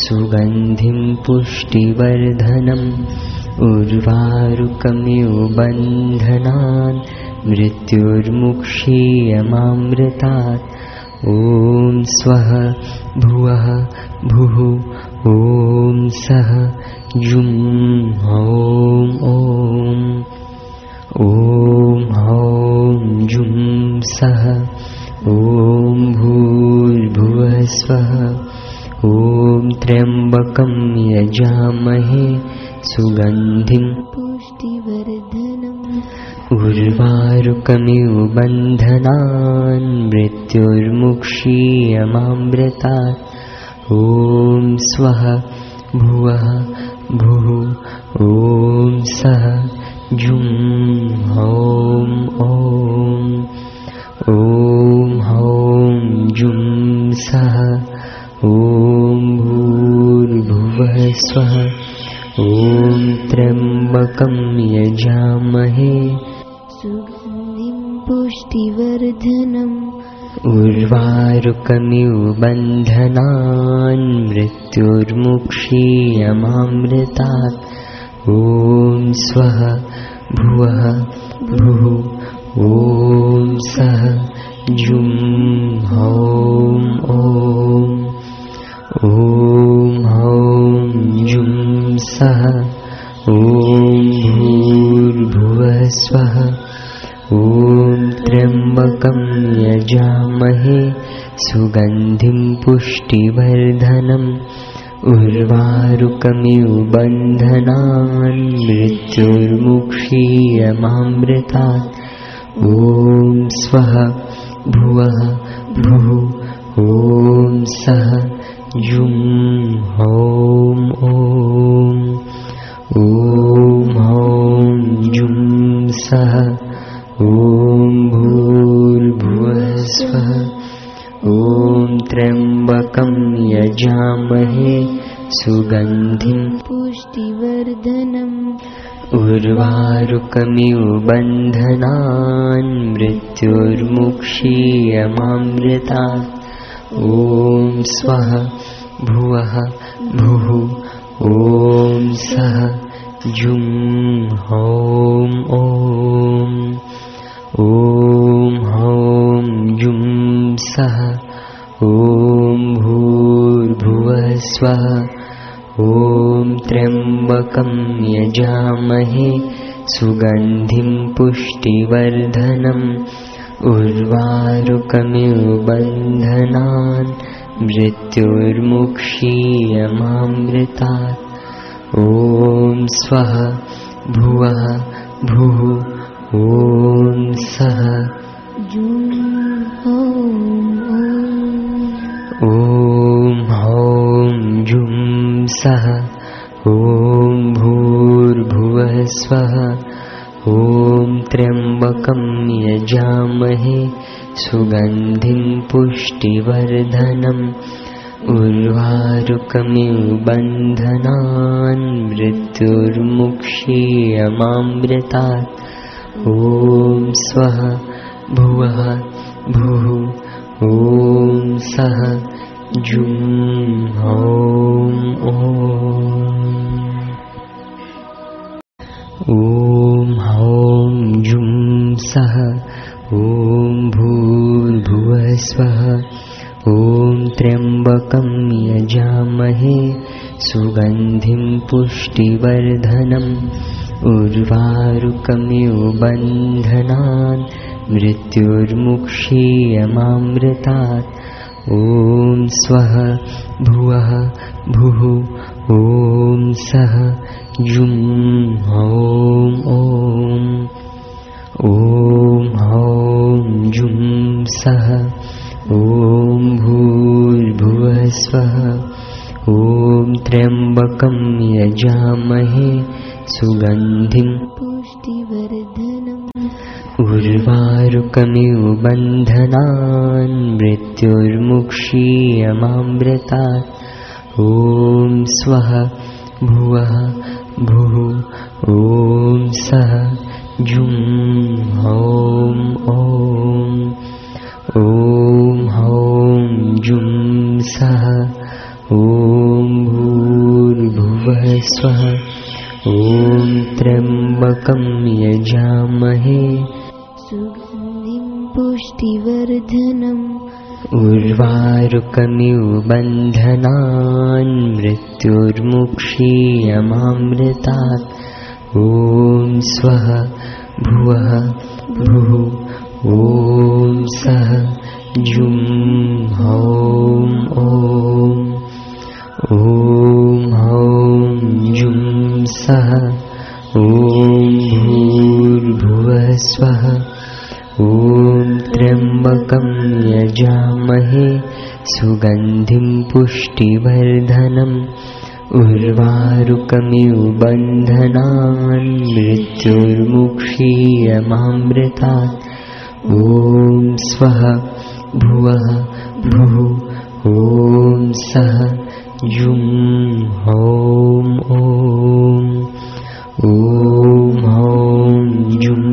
सुगन्धिं पुष्टिवर्धनम् उर्वारुकमिव बन्धनान् मृत्युर्मुक्षीयमामृतात् ॐ स्वः भुवः भुः ॐ सः जुं हौं ॐ ॐ हौं जुं सः ॐ भूर्भुवः स्वः ॐ त्र्यम्बकं यजामहे सुगन्धिं पुष्टिवर्धनम् उर्वारुकमिव बन्धनान् मृत्युर्मुक्षीयमामृतात् ॐ स्वः भुवः भुः। ॐ सः जुं हौं ॐ ॐ हौं जुं सः। ॐ ॐ त्र्यम्बकं यजामहे पुष्टिवर्धनम्। उर्वारुकमिव बन्धनान् मृत्युर्मुक्षीयमामृतात्। ॐ स्वः भुवः भुः। ॐ सः जुं हौं ॐ ॐ हौं जुं सः। ॐ भूर्भुवः स्वः ॐ त्र्यम्बकं यजामहे सुगन्धिं पुष्टिवर्धनम्। उर्वारुकमिव बन्धनान् मृत्युर्मुक्षीयमामृतात्। ॐ स्वः भुवः भुः ॐ सः जुं हौं ॐ। ॐ हौं जुं सः ॐ स्वः ॐ त्र्यम्बकं यजामहे सुगन्धिं पुष्टिवर्धनम्। उर्वारुकमिव बन्धनान् मृत्युर्मुक्षीयमामृतात् ॐ स्वः भुवः भुः। ॐ सः जुं हौं ॐ ॐ हौं जुं सः ॐ भूर्भुवः स्वः ॐ त्र्यम्बकं यजामहे सुगन्धिं पुष्टिवर्धनम् उर्वारुकमिव बन्धनान् मृत्युर्मुक्षीयमामृतात् ॐ स्वः भुवः भुः ॐ सः ॐ हौं जुं सः ॐ भूर्भुवः स्वः ॐ त्र्यम्बकं यजामहे सुगन्धिं पुष्टिवर्धनम् उर्वारुकमिव बन्धनान् मृत्युर्मुक्षीयमामृतात्। ॐ स्वः भुवः भुः। ॐ सः जुं हौं ॐ हौं जुं सः। ॐ भूर्भुवः स्वः ॐ त्र्यम्बकं यजामहे सुगन्धिं पुष्टिवर्धनम् उर्वारुकमिव बन्धनान् मृत्युर्मुक्षीयमामृतात् ॐ स्वः भुवः भुः ॐ सः जुं हौं ॐ ॐ हौं जुं सः ॐ भूर्भुवः स्वः ॐ त्र्यम्बकं यजामहे सुगन्धिं पुष्टिवर्धनम्। उर्वारुकमिव बन्धनान् मृत्युर्मुक्षीयमामृतात्। ॐ स्वः भुवः भुः ॐ सः जुं हौं ॐ ॐ हौं जुं सः ॐ भूर्भुवः स्वः ॐ त्र्यम्बकं यजामहे। सुगन्धिं पुष्टिवर्धनम् उर्वारुकमिव बन्धनान् मृत्युर्मुक्षीयमामृतात्। ॐ स्वः भुवः भुः ॐ सः जुं हौं ॐ ॐ हौं जुं सः ॐ भूर्भुवः स्वः ॐ त्र्यम्बकं यजामहे सुगन्धिं पुष्टिवर्धनम् उर्वारुकमिव बन्धनान् मृत्युर्मुक्षीयमामृतात् ॐ स्वः भुवः भुः ॐ सः जुं हौं ॐ ॐ हौं जुं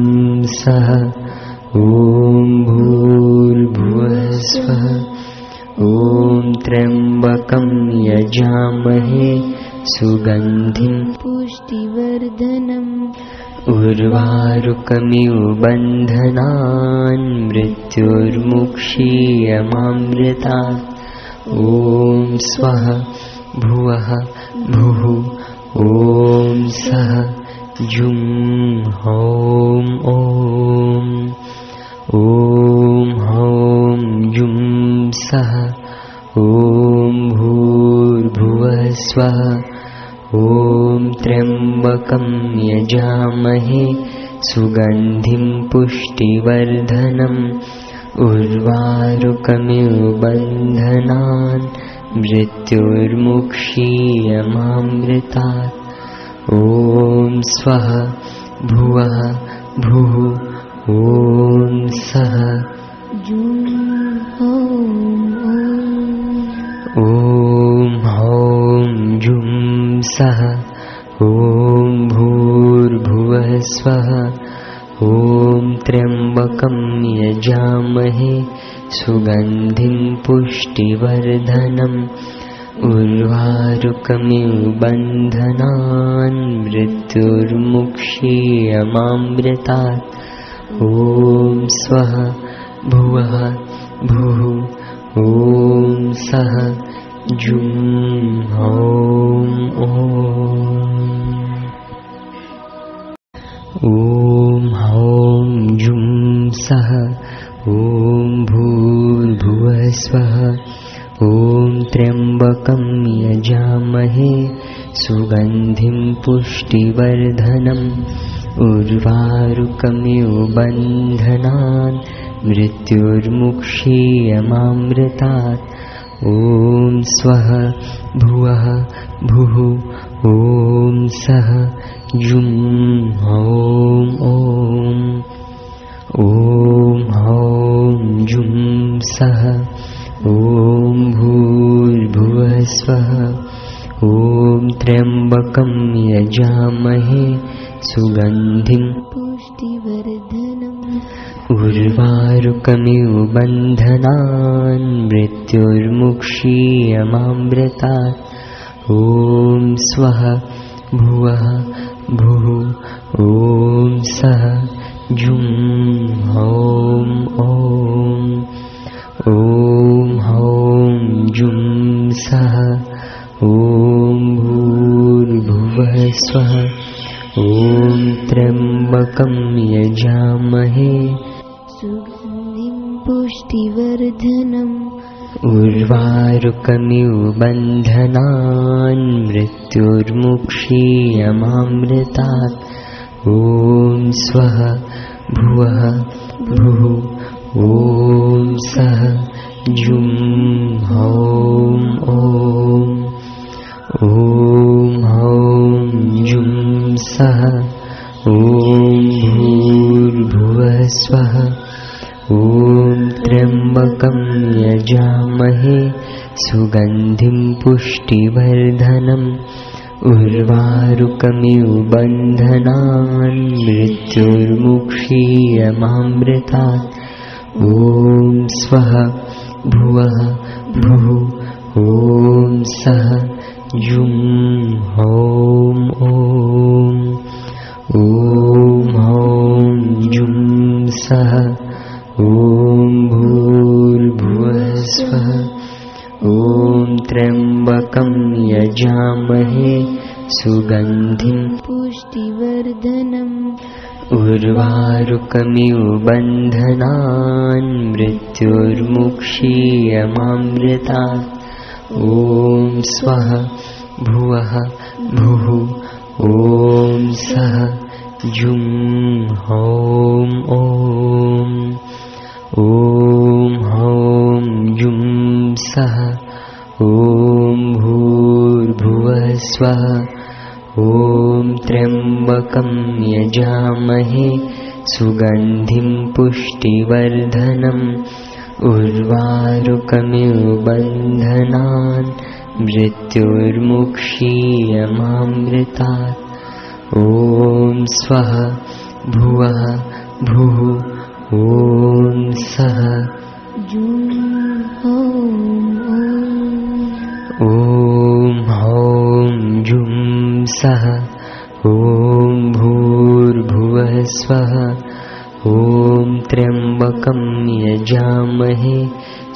सः ॐ भूर्भुवस्वः ॐ त्र्यम्बकं यजामहे सुगन्धिं पुष्टिवर्धनम् उर्वारुकमिव बन्धनान् मृत्युर्मुक्षीयमामृतात्। ॐ स्वः भुवः भुः। ॐ सः जुं हौं ॐ ॐ हौं जुं सः। ॐ भूर्भुवः स्वः ॐ त्र्यम्बकं यजामहे सुगन्धिं पुष्टिवर्धनम् उर्वारुकमिव बन्धनान् मृत्युर्मुक्षीयमामृतात्। ॐ स्वः भुवः भुः। ॐ सः। ॐ सः ॐ भूर्भुवः स्वः। ॐ त्र्यम्बकं यजामहे। सुगन्धिं पुष्टिवर्धनम्। उर्वारुकमिव बन्धनान् मृत्युर्मुक्षीयमामृतात्। ॐ स्वः। भुवः। भुः। ॐ सः जुं हौं ॐ हौं जुं सः ॐ भूर्भुवः स्वः ॐ त्र्यम्बकं यजामहे सुगन्धिं पुष्टिवर्धनम् उर्वारुकमिव बन्धनान् मृत्युर्मुक्षीयमामृतात् ॐ स्वः भुवः भुः ॐ सः जुं हौं ॐ ॐ हौं जुं सः ॐ भूर्भुवः स्वः ॐ त्र्यम्बकं यजामहे सुगन्धिं पुष्टिवर्धनम् उर्वारुकमिव बन्धनान् मृत्युर्मुक्षीयमामृतात् ॐ स्वः भुवः भुः। ॐ सः जुं हौं ॐ ॐ हौं जुं सः। ॐ भूर्भुवः स्वः। ॐ त्र्यम्बकं यजामहे पुष्टिवर्धनम्। उर्वारुकमिव बन्धनान् मृत्युर्मुक्षीयमामृतात्। ॐ स्वः भुवः भुः। ॐ सः जुं हौं ॐ ॐ हौं जुं सः। ॐ भूर्भुवः स्वः। ॐ त्र्यम्बकं यजामहे सुगन्धिं पुष्टिवर्धनम् उर्वारुकमिव बन्धनान् मृत्युर्मुक्षीयमामृतात्। ॐ स्वः भुवः भुः ॐ सः जुं हौं ॐ ॐ हौं जुं सः ॐ स्वः ॐ त्र्यम्बकं यजामहे सुगन्धिं पुष्टिवर्धनम्। उर्वारुकमिव बन्धनान् मृत्युर्मुक्षीयमामृतात्। ॐ स्वः भुवः भुः ॐ सः जुं हौं ॐ ॐ हौं जुं सः ॐ भूर्भुवः स्वः ॐ त्र्यम्बकं यजामहे सुगन्धिं पुष्टिवर्धनम् उर्वारुकमिव बन्धनान् मृत्युर्मुक्षीयमामृतात्। ॐ स्वः भुवः भुः ॐ सः ॐ हौं जुं सः ॐ भूर्भुवः स्वः ॐ त्र्यम्बकं यजामहे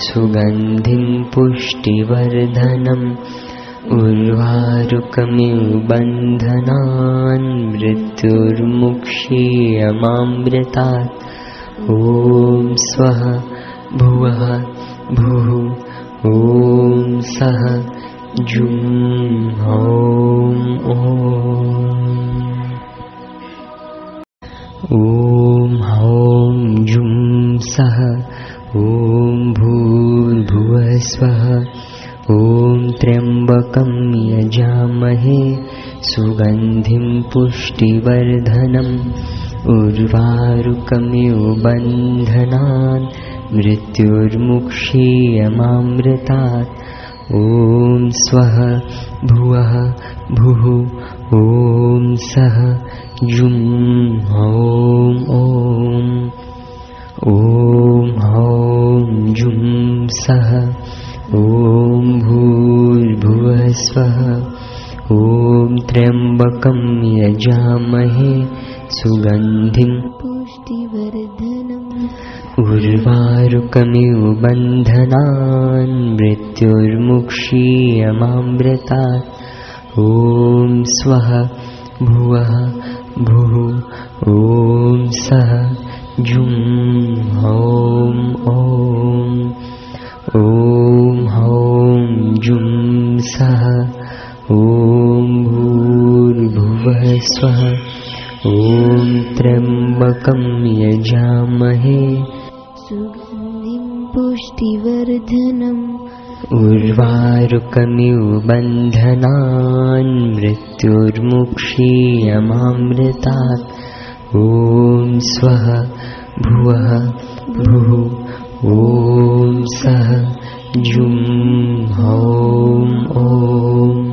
सुगन्धिं पुष्टिवर्धनम् उर्वारुकमिव बन्धनान् मृत्युर्मुक्षीयमामृतात् ॐ स्वः भुवः भुः ॐ सः जुं हौं ॐ ॐ हौं जुं सः ॐ भूर्भुवः स्वः ॐ त्र्यम्बकं यजामहे सुगन्धिं पुष्टिवर्धनम् उर्वारुकमिव बन्धनान् मृत्युर्मुक्षीयमामृतात्। ॐ स्वः भुवः भुः ॐ सः जुं हौं ॐ। ॐ हौं जुं सः। ॐ भूर्भुवः स्वः। ॐ त्र्यम्बकं यजामहे सुगन्धिं पुष्टिवर्धनम्। उर्वारुकमिव बन्धनान् मृत्युर्मुक्षीयमामृतात्। ॐ स्वः भुवः भुः। ॐ सः जुं हौं ॐ ॐ हौं जुं सः। ॐ भूर्भुवः स्वः ॐ त्र्यम्बकं यजामहे सुगन्धिं पुष्टिवर्धनम् उर्वारुकमिव बन्धनान् मृत्युर्मुक्षीयमामृतात् ॐ स्वः भुवः भुः ॐ सः जुं हौं ॐ